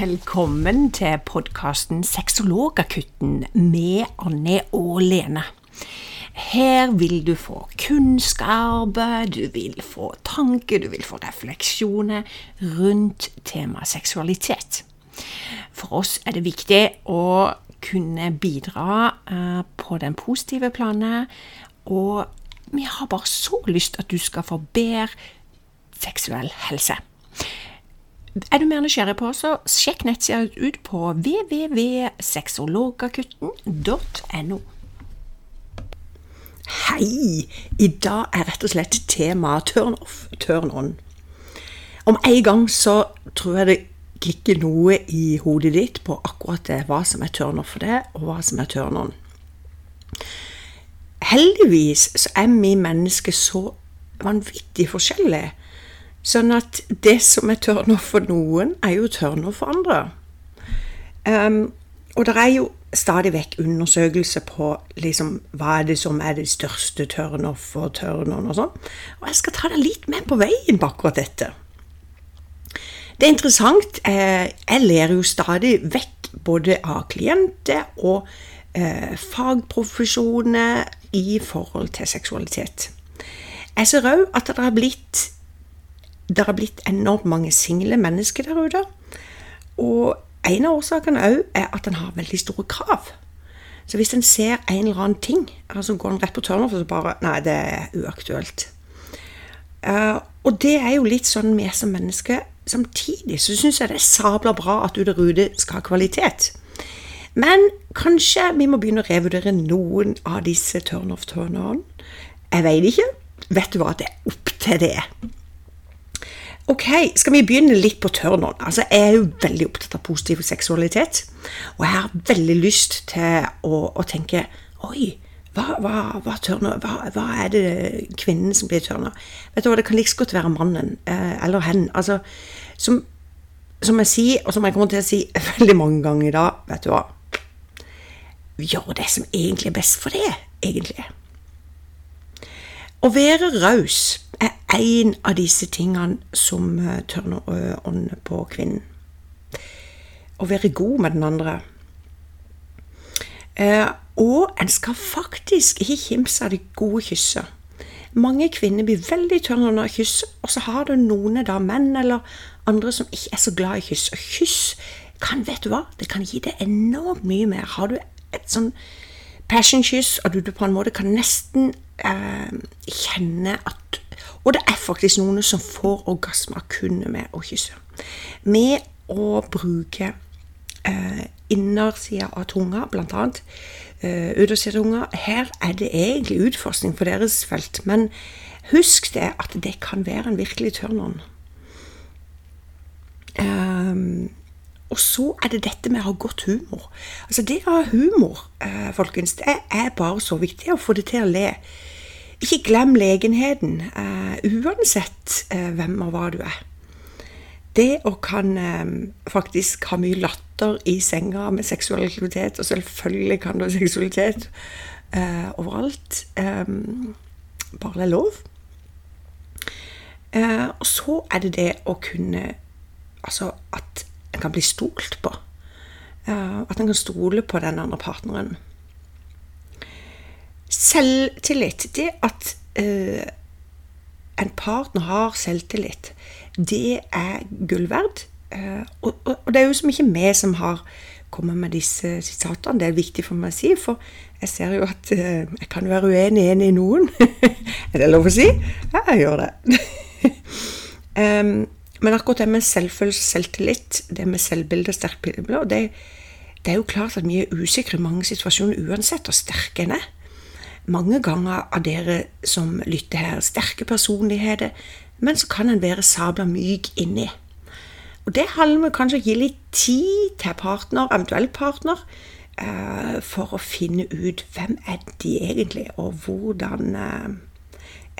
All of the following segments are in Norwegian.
Velkommen til podkasten Sexologakutten med Anne og Lene. Her vil du få kunnskap, du vil få tanker, du vil få refleksjoner rundt temaet seksualitet. For oss er det viktig å kunne bidra eh, på den positive planet, og vi har bare så lyst at du skal få bedre seksuell helse. Er du mer nysgjerrig på, så sjekk nettsida ut på www.sexologakutten.no. Hei! I dag er rett og slett temaet turn off, turn on. Om en gang så tror jeg det klikker noe i hodet ditt på akkurat det, hva som er turn off for det, og hva som er turn on. Heldigvis så er vi mennesker så vanvittig forskjellige Sånn at det som er turnoff for noen, er jo turnoff for andre. Um, og det er jo stadig vekk undersøkelser på liksom, hva er det som er det største turnoff og turn-on og sånn. Og jeg skal ta deg litt med på veien på akkurat dette. Det er interessant. Eh, jeg ler jo stadig vekk både av klienter og eh, fagprofesjoner i forhold til seksualitet. Jeg ser òg at det har blitt det har blitt enormt mange single mennesker der ute. Og en av årsakene òg er at en har veldig store krav. Så hvis en ser en eller annen ting, altså går en rett på turnover, så bare Nei, det er uaktuelt. Uh, og det er jo litt sånn vi som mennesker. Samtidig så syns jeg det er sabla bra at ute skal ha kvalitet. Men kanskje vi må begynne å revurdere noen av disse turnoff-turnerne. Jeg veit ikke. Vet du hva, det er opp til det. Ok, skal vi begynne litt på tørren? Altså, jeg er jo veldig opptatt av positiv seksualitet. Og jeg har veldig lyst til å, å tenke Oi, hva, hva, hva, hva, hva, er det kvinnen som blir tørna? Vet du hva, Det kan like godt være mannen eh, eller hen. Altså, som, som, jeg sier, og som jeg kommer til å si veldig mange ganger i dag, vet du hva Gjør det som egentlig er best for det, egentlig. Å være raus er en av disse tingene som eh, tørner ånden på kvinnen. Å være god med den andre. Eh, og en skal faktisk ikke kimse av det gode kysset. Mange kvinner blir veldig tørne under kyss, og så har du noen da menn eller andre som ikke er så glad i kyss. Og kyss kan, vet du hva, det kan gi deg enormt mye mer. Har du et sånn passion-kyss, og du på en måte kan nesten eh, kjenne at og det er faktisk noen som får orgasmer kun med å kysse. Med å bruke eh, innersida av tunga, bl.a. Eh, utersida av tunga. Her er det egentlig utforskning på deres felt, men husk det at det kan være en virkelig turn-on. Um, og så er det dette med å ha godt humor. Altså Det å ha humor, eh, folkens, det er bare så viktig å få det til å le. Ikke glem legenheten, uh, uansett uh, hvem og hva du er. Det å kan faktisk ha mye latter i senga med seksualitet, og selvfølgelig kan du ha seksualitet overalt, bare det er lov. og så er det det å kunne Altså at en kan bli stolt på. at en kan stole på den andre partneren. Selvtillit, det at uh, en partner har selvtillit, det er gull verd. Uh, og, det er jo som ikke vi som har kommet med disse sitatene. Det er viktig for meg å si, for jeg ser jo at jeg kan være uenig enig i noen. er det lov å si? Ja, jeg gjør det. um, men akkurat det med selvfølelse, selvtillit, det med selvbilde og sterkt bilde, det, det er jo klart at vi er usikre i mange situasjoner uansett hvor sterke en er mange ganger av dere som lytter her, sterke personligheter, men så kan en være sabla myk inni. Og Det handler om kanskje å gi litt tid til partner, eventuell partner, uh, for å finne ut hvem er de egentlig, og hvordan uh,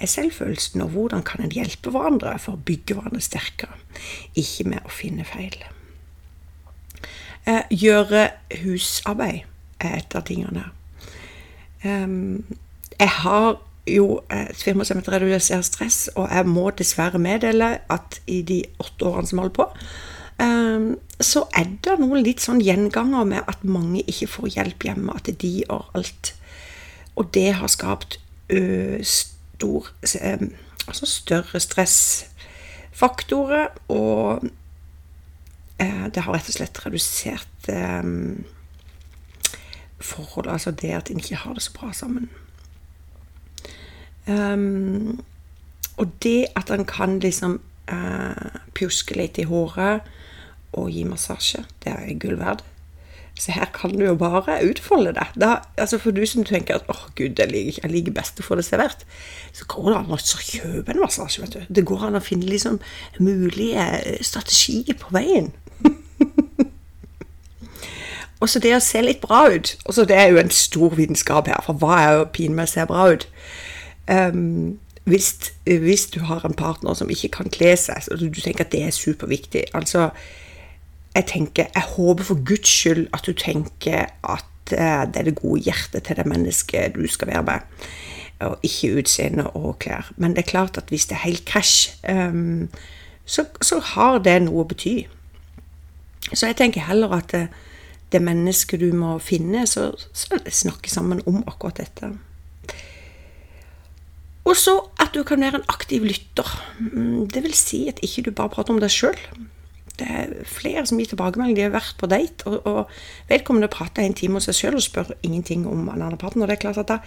er selvfølelsen, og hvordan kan en hjelpe hverandre for å bygge hverandre sterkere, ikke med å finne feil. Eh, gjøre husarbeid er et av tingene. Eh, jeg har jo et firma som heter Redusert stress, og jeg må dessverre meddele at i de åtte årene som holder på, så er det noen litt sånn gjenganger med at mange ikke får hjelp hjemme, at de gjør alt. Og det har skapt ø, stor Altså større stressfaktorer, og eh, det har rett og slett redusert eh, forholdet, altså det at en ikke har det så bra sammen. Og det at en kan liksom pjuske litt i håret og gi massasje, det er gull verdt. Så her kan du jo bare utfolde det. Da, altså For du som tenker at åh oh, gud, jeg liker, jeg liker best å få det servert, så går det an å kjøpe en massasje. vet du. Det går an å finne liksom mulige strategier på veien. og så det å se litt bra ut. Og så Det er jo en stor vitenskap her, for hva er jo pinlig å se bra ut? Um, hvis, hvis, du har en partner som ikke kan kle seg, så du tenker at det er superviktig altså jeg tenker, jeg håper for Guds skyld at du tenker at eh, det er det gode hjertet til det mennesket du skal være med, og ikke utseende og klær. Men det er klart at hvis det er helt krasj, um, så, så, har det noe å bety. Så jeg tenker heller at det, det mennesket du må finne, så, så snakke sammen om akkurat dette. Og så at du kan være en aktiv lytter. Mm, det vil si at ikke du bare prater om deg sjøl, det er flere som gir tilbakemelding. De har vært på date, og, og vedkommende prater en time hos seg sjøl og spør ingenting om en annen partner. Og det er klart at da,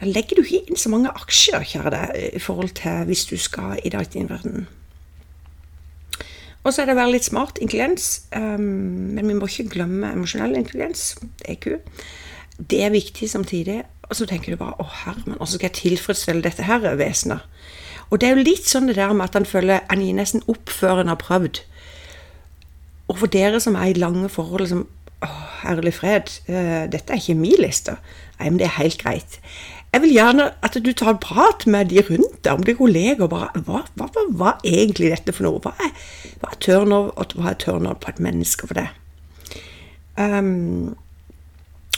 da legger du ikke inn så mange aksjer, kjære deg, i forhold til hvis du skal i datingverdenen. Og så er det å være litt smart. Intelligens. Um, men vi må ikke glemme emosjonell intelligens. EQ. Det er viktig samtidig. Og så tenker du bare å herre, hvordan skal jeg tilfredsstille dette her vesenet? Og det er jo litt sånn det der med at han føler han gir nesten opp før han har prøvd. Og for dere som er i lange forhold som Å, herlig fred, uh, dette er ikke min liste. Nei, men det er helt greit. Jeg vil gjerne at du tar en prat med de rundt deg, om er kolleger. bare, hva, hva, hva, hva, er egentlig dette for noe? Hva er, hva er turnover, og hva er turnover på et menneske for det? Um,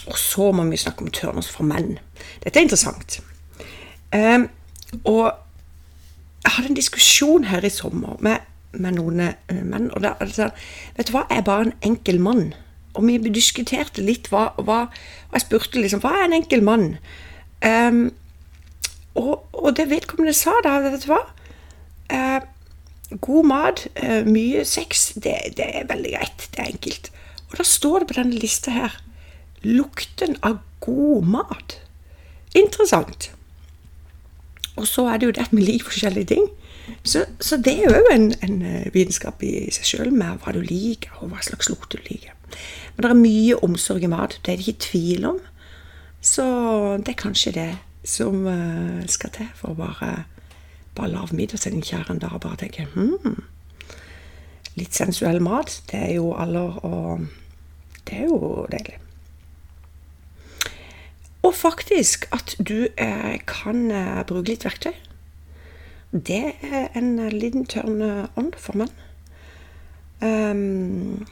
og så må vi snakke om turners for menn. Dette er interessant. Um, og jeg hadde en diskusjon her i sommer med med noen eh, menn. Og da, altså, vet du hva, jeg er bare en enkel mann. Og vi diskuterte litt hva, hva Og jeg spurte liksom hva er en enkel mann? Um, og, og, det vedkommende sa da, vet du hva uh, God mat, uh, mye sex, det, det, er veldig greit. Det er enkelt. Og da står det på denne lista her lukten av god mat. Interessant. Og så er det jo det med litt forskjellige ting. Så, så, det er jo en, en eh, vitenskap i seg sjøl med hva du liker, og hva slags lukt du liker. Men det er mye omsorg i mat. Det er det ikke tvil om. Så det er kanskje det som uh, skal til for å bare, bare lage middag til din kjære en dag og bare tenke hmm, Litt sensuell mat, det er jo aller og Det er jo deilig. Og faktisk at du eh, kan eh, bruke litt verktøy det er en liten turn on for menn. Um,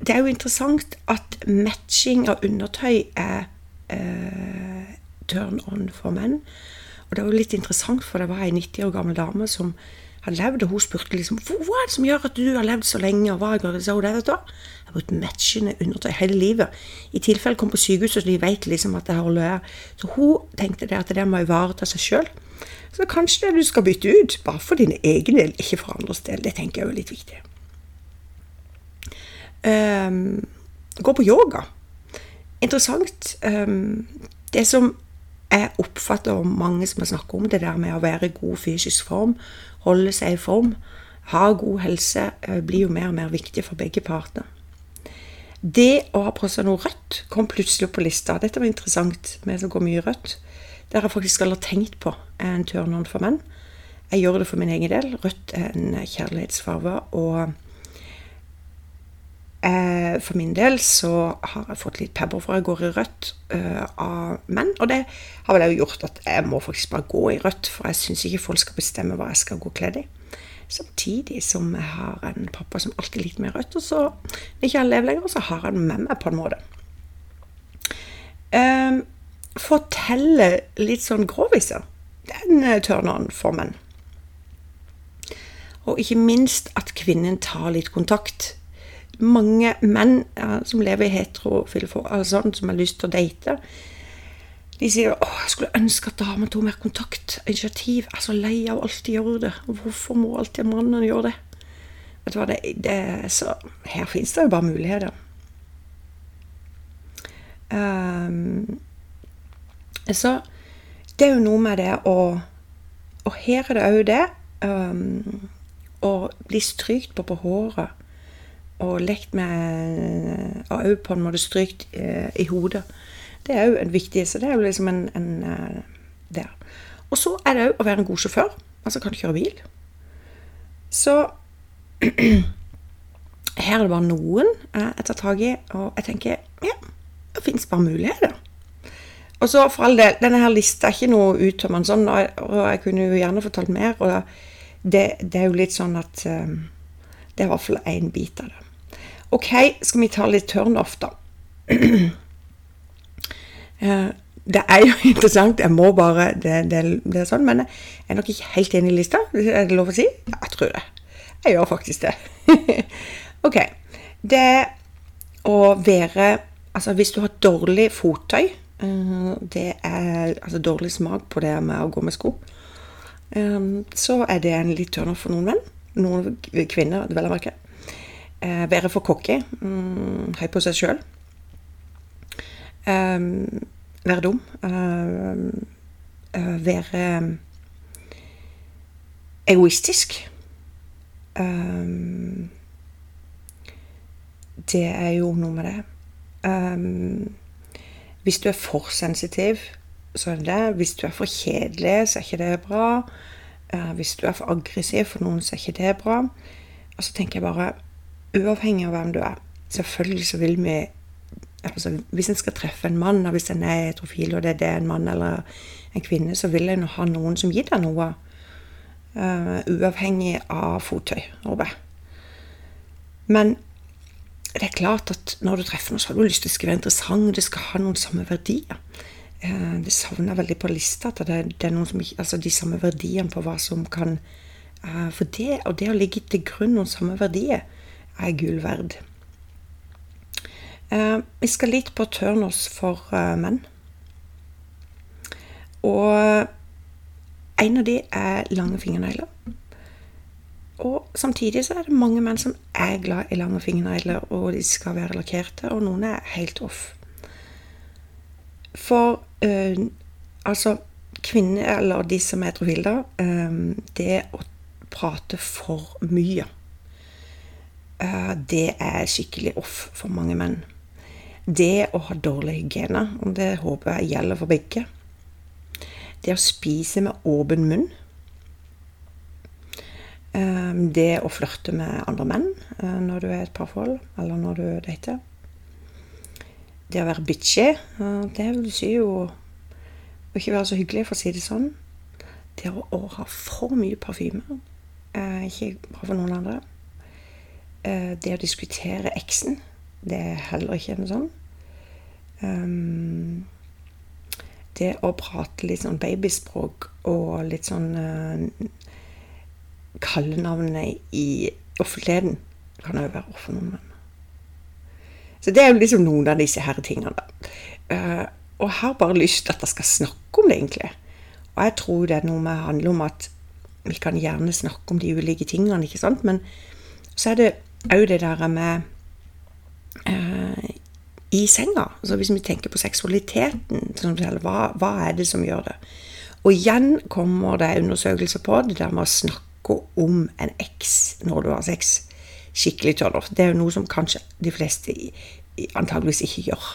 det er jo interessant at matching av undertøy er uh, turn on for menn. Og det er jo litt interessant, for det var ei 90 år gammel dame som hadde levd, og hun spurte liksom hva er det som gjør at du har levd så lenge, og hva er det? Så hun det, vet du Jeg har brukt matchende undertøy hele livet. I tilfelle jeg kom på sykehuset, så de vet liksom at jeg har løyet. Så hun tenkte det at det må ivareta seg sjøl. Så kanskje det du skal bytte ut, bare for din egen del, ikke for andres del. Det tenker jeg er litt viktig. Um, gå på yoga. Interessant. Um, det som jeg oppfatter mange som har snakket om, det der med å være i god fysisk form, holde seg i form, ha god helse, eh, blir jo mer og mer viktig for begge parter. Det å ha på seg noe rødt kom plutselig opp på lista. Dette var interessant, med som går mye rødt. Det har jeg faktisk aldri tenkt på er en turn-on for menn. Jeg gjør det for min egen del. Rødt er en kjærlighetsfarge. Og eh, for min del så har jeg fått litt pepper for jeg går i rødt eh, av menn. Og det har vel gjort at jeg må faktisk bare gå i rødt, for jeg syns ikke folk skal bestemme hva jeg skal gå kledd i. Samtidig som jeg har en pappa som alltid liker meg rødt. Og så, når ikke han lever lenger, så har han med meg på en måte. Um, fortelle litt sånn gråviser. Den tørner han for menn. Og ikke minst at kvinnen tar litt kontakt. Mange menn ja, som lever i heterofile forhold, sånn, som har lyst til å date, de sier å, jeg skulle ønske at damer tok mer kontakt, initiativ. Jeg er så lei av alltid å gjøre det. Hvorfor må alltid mannen gjøre det? Vet du hva, det, det så, Her fins det jo bare muligheter. Um, så det er jo noe med det å Og her er det òg det um, å bli strykt på på håret og lekt med Og òg på en måte strykt eh, i hodet. Det er òg en viktig Så det er jo liksom en, en uh, der. Og så er det òg å være en god sjåfør. Altså kan kjøre bil. Så her er det bare noen jeg tar tak i, og jeg tenker ja, det fins bare muligheter. Og så for all del, denne her lista er ikke noe uttømmende sånn, og jeg kunne jo gjerne fortalt mer. Og det, det er jo litt sånn at um, Det er i hvert fall én bit av det. OK, skal vi ta litt turnoff, da. uh, det er jo interessant. Jeg må bare det, det, det, er sånn, Men jeg er nok ikke helt enig i lista. Er det lov å si? Ja, jeg tror det. Jeg gjør faktisk det. OK. Det å være Altså, hvis du har dårlig fottøy Eh, det er altså dårlig smak på det med å gå med sko. Eh, så er det en litt turnoff for noen menn. Noen kvinner, vel å merke. Eh, være for cocky. Mm, høy på seg sjøl. Være dum. Være egoistisk. Det er jo noe med det. Hvis du er for sensitiv, så er det det. Hvis du er for kjedelig, så er ikke det bra. Uh, hvis du er for aggressiv for noen, så er ikke det bra. Og så tenker jeg bare Uavhengig av hvem du er, selvfølgelig så vil vi altså, Hvis en skal treffe en mann, og hvis en er heterofil, og det, det er en mann eller en kvinne, så vil en ha noen som gir deg noe. Uh, uavhengig av fottøy, Over. Men det er klart at når du treffer noen, så har du lyst til å skrive interessant, det skal ha noen samme verdier. Eh, det savner veldig på lista at det, det er noen som ikke, altså de samme verdiene på hva som kan uh, For det, og det å ligge til grunn noen samme verdier, er gull verd. Uh, vi skal litt på turnus for uh, menn. Og en av de er lange fingernegler. Og samtidig så er det mange menn som er glad i lange fingernegler, og de skal være lakkerte, og noen er helt off. For øh, altså kvinner, eller de som er trofile, øh, det å prate for mye Det er skikkelig off for mange menn. Det å ha dårlig hygiene, og det håper jeg gjelder for begge. Det å spise med åpen munn Ehm, det å flørte med andre menn eh, når du er et parforhold, eller når du dater. Det å være bitchy, eh, det vil si jo å ikke være så hyggelig, for å si det sånn. Det å, ha for mye parfyme ikke bra for noen andre. Eh, det å diskutere eksen, det er heller ikke noe sånn. Um, det å prate litt sånn babyspråk og litt sånn kallenavnet i offentligheten kan òg være menn. Så det er jo liksom noen av disse her tingene. Uh, og jeg har bare lyst til at jeg skal snakke om det, egentlig. Og jeg tror det er noe med handler om at vi kan gjerne snakke om de ulike tingene, ikke sant, men så er det òg det der med eh, i senga. Så hvis vi tenker på seksualiteten, hva, hva er det som gjør det? Og igjen kommer det undersøkelser på det der med å snakke om en eks når du har sex. Skikkelig turnoff. Det er jo noe som kanskje de fleste antageligvis ikke gjør.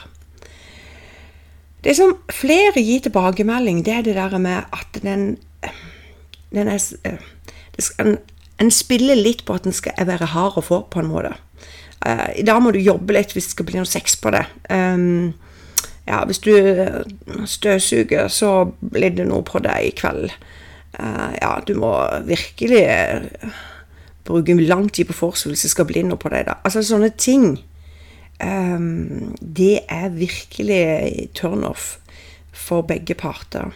Det som flere gir tilbakemelding, det er det der med at den, den er, skal, En spiller litt på at den skal være hard å få, på en måte. Uh, I dag må du jobbe litt hvis det skal bli noe sex på det. Um, ja, hvis du støvsuger, så blir det noe på deg i kveld. Uh, ja, du må virkelig bruke lang tid på forspill hvis det skal bli noe på deg. da. Altså sånne ting. Um, det er virkelig turnoff for begge parter.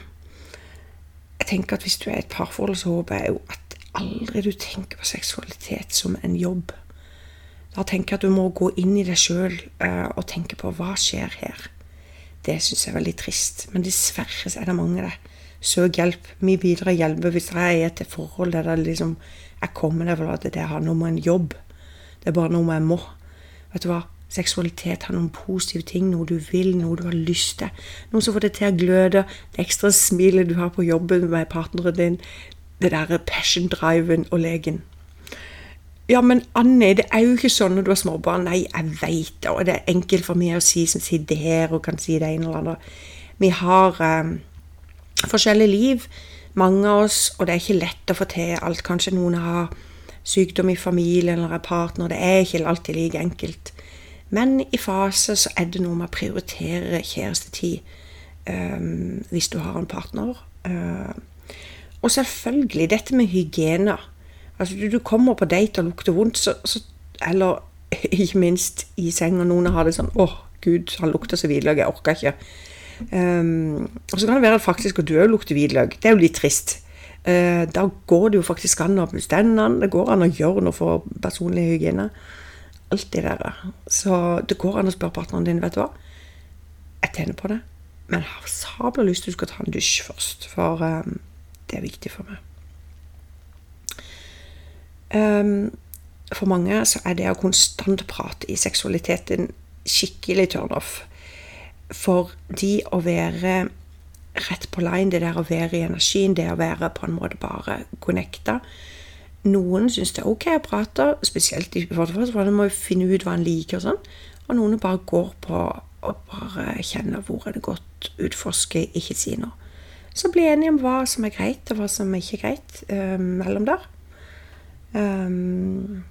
Jeg tenker at hvis du er et parforhold, så håper jeg jo at aldri du tenker på seksualitet som en jobb. Da tenker jeg at du må gå inn i deg sjøl uh, og tenke på hva skjer her. Det syns jeg er veldig trist. Men dessverre er det mange det. Søk hjelp. Vi bidrar hjelpe hvis jeg er til forhold der det liksom Jeg kommer der for at det har noe med en jobb. Det er bare noe jeg må. Vet du hva? Seksualitet har noen positive ting, noe du vil, noe du har lyst til. Noe som får deg til å gløde. Det ekstra smilet du har på jobben med partneren din. Det derre passion-driven og legen. Ja, men Anne, det er jo ikke sånn når du har småbarn. Nei, jeg veit det, og det er enkelt for meg å si som sitter her og kan si det ene eller andre. Vi har eh, forskjellige liv, mange av oss, og det er ikke lett å få til alt. Kanskje noen har sykdom i familien eller er partner. Det er ikke alltid like enkelt. Men i fase så er det noe med å prioritere kjærestetid um, hvis du har en partner. Uh, og selvfølgelig dette med hygiene. Altså, du, kommer på date og lukter vondt, så, så, eller ikke minst i senga. Noen har det sånn 'Å, gud, han lukter så hvitløk, jeg orker ikke'. Um, og så kan det være faktisk at du òg lukter hvitløk. Det er jo litt trist. Uh, da går det jo faktisk an å bestemme den. Det går an å gjøre noe for personlig hygiene. Alt det der. Så det går an å spørre partneren din, vet du hva. Jeg tenner på det, men jeg har sabla lyst til at du skal ta en dusj først. For um, det er viktig for meg. Um, for mange så er det å konstant prate i seksualiteten skikkelig turnoff. For de å være rett på line, det der å være i energien, det å være på en måte bare connecta Noen syns det er ok å prate, spesielt i forhold for de må finne ut hva en liker og sånn. Og noen bare går på og bare kjenner hvor er det godt, utforske, ikke si noe. Så bli enige om hva som er greit, og hva som er ikke greit uh, mellom der. Um,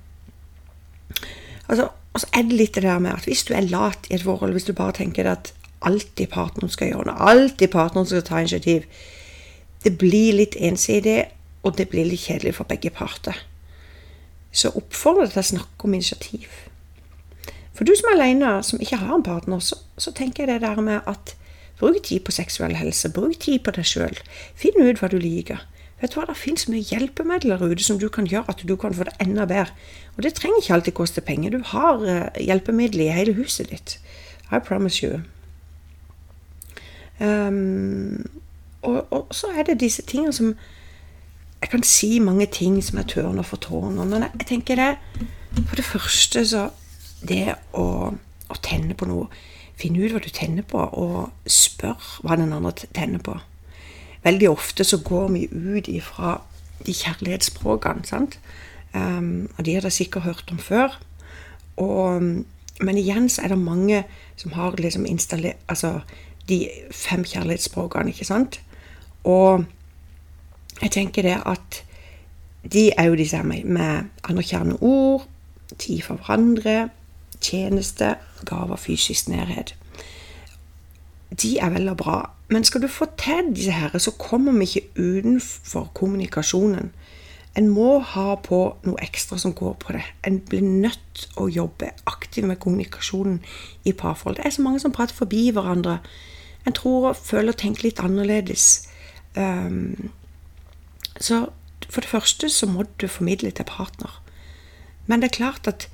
altså, og så er det litt det der med at hvis du er lat i et forhold, hvis du bare tenker at alltid partneren skal gjøre noe, alltid partneren skal ta initiativ, det blir litt ensidig, og det blir litt kjedelig for begge parter. Så oppfordrer deg til å snakke om initiativ. For du som er alene, som ikke har en partner, så, så tenker jeg det der med at bruk tid på seksuell helse, bruk tid på deg sjøl. Finn ut hva du liker. Vet du hva, Det finnes mye hjelpemidler ute som du kan gjøre at du kan få det enda bedre. Og det trenger ikke alltid koste penger. Du har uh, hjelpemidler i hele huset ditt. I promise you. Um, og, og, så er det disse tingene som Jeg kan si mange ting som jeg tørner for tårene, men jeg, jeg tenker det For det første så Det å, å tenne på noe Finne ut hva du tenner på, og spør hva den andre tenner på veldig ofte så går vi ut ifra de kjærlighetsspråkene. sant? Um, og de har dere sikkert hørt om før. Og, men igjen så er det mange som har liksom installert Altså de fem kjærlighetsspråkene, ikke sant? Og jeg tenker det at de er jo de samme med anerkjennende ord, tid for hverandre, tjeneste, gaver, fysisk nærhet de er vel og bra. Men skal du få til disse her, så kommer vi ikke utenfor kommunikasjonen. En må ha på noe ekstra som går på det. En blir nødt å jobbe aktivt med kommunikasjonen i parforhold. Det er så mange som prater forbi hverandre. En tror og føler og tenker litt annerledes. Um, så for det første så må du formidle til partner. Men det er klart at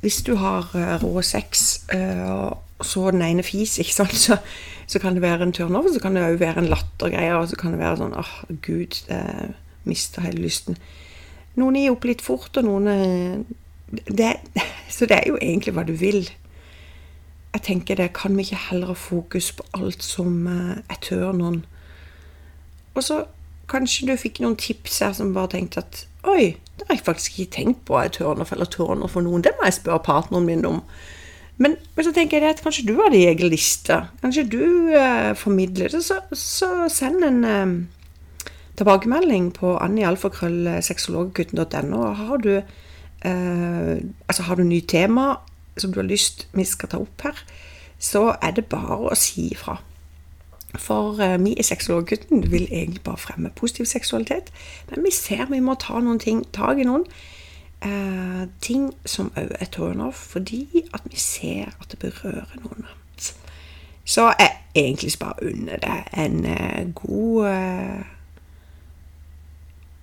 hvis du har uh, rå sex uh, og så den ene fis, ikke sant, så, så kan det være en turnover. Så kan det òg være en lattergreie, og så kan det være sånn åh, oh, gud, jeg mister hele lysten. Noen gir opp litt fort, og noen eh, det, Så det er jo egentlig hva du vil. Jeg tenker det, kan vi ikke heller ha fokus på alt som eh, er tørneren? Og så kanskje du fikk noen tips her som bare tenkte at oi, det har jeg faktisk ikke tenkt på er tørner eller tørner for noen. Det må jeg spørre partneren min om. Men, men, så tenker jeg at kanskje du har det i egen liste. Kanskje du eh, formidler det. Så, så send en eh, tilbakemelding på annialfakrøllsexologgutten.no. Har du eh, altså har du nye tema som du har lyst vi skal ta opp her, så er det bare å si ifra. For eh, vi i Sexologgutten vil egentlig bare fremme positiv seksualitet. Men vi ser vi må ta noen ting, tak i noen eh, ting som òg er turn-off, fordi at vi ser at det berører noen. Så jeg egentlig bare unner det en eh, god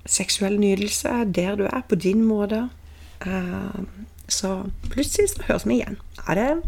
seksuell nydelse der du er, på din måte. Så plutselig så høres vi igjen. Ha det.